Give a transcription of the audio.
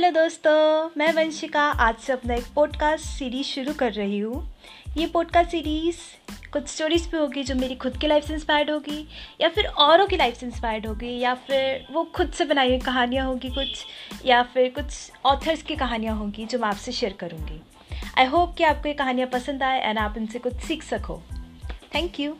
Hello दोस्तों, मैं वंशिका आज से अपना एक पॉडकास्ट सीरीज़ शुरू कर रही हूँ। ये पॉडकास्ट सीरीज़ कुछ स्टोरीज पे होगी जो मेरी खुद की लाइफ से इंस्पायर्ड होगी, या फिर औरों की लाइफ से इंस्पायर्ड होगी, या फिर वो खुद से बनाई हुई कहानियाँ होगी कुछ, या फिर कुछ ऑथर्स की कहानियाँ होंगी जो मैं आपसे शेयर करूँगी। आई होप कि आपको ये कहानियाँ पसंद आए एंड आप इनसे कुछ सीख सको। Thank you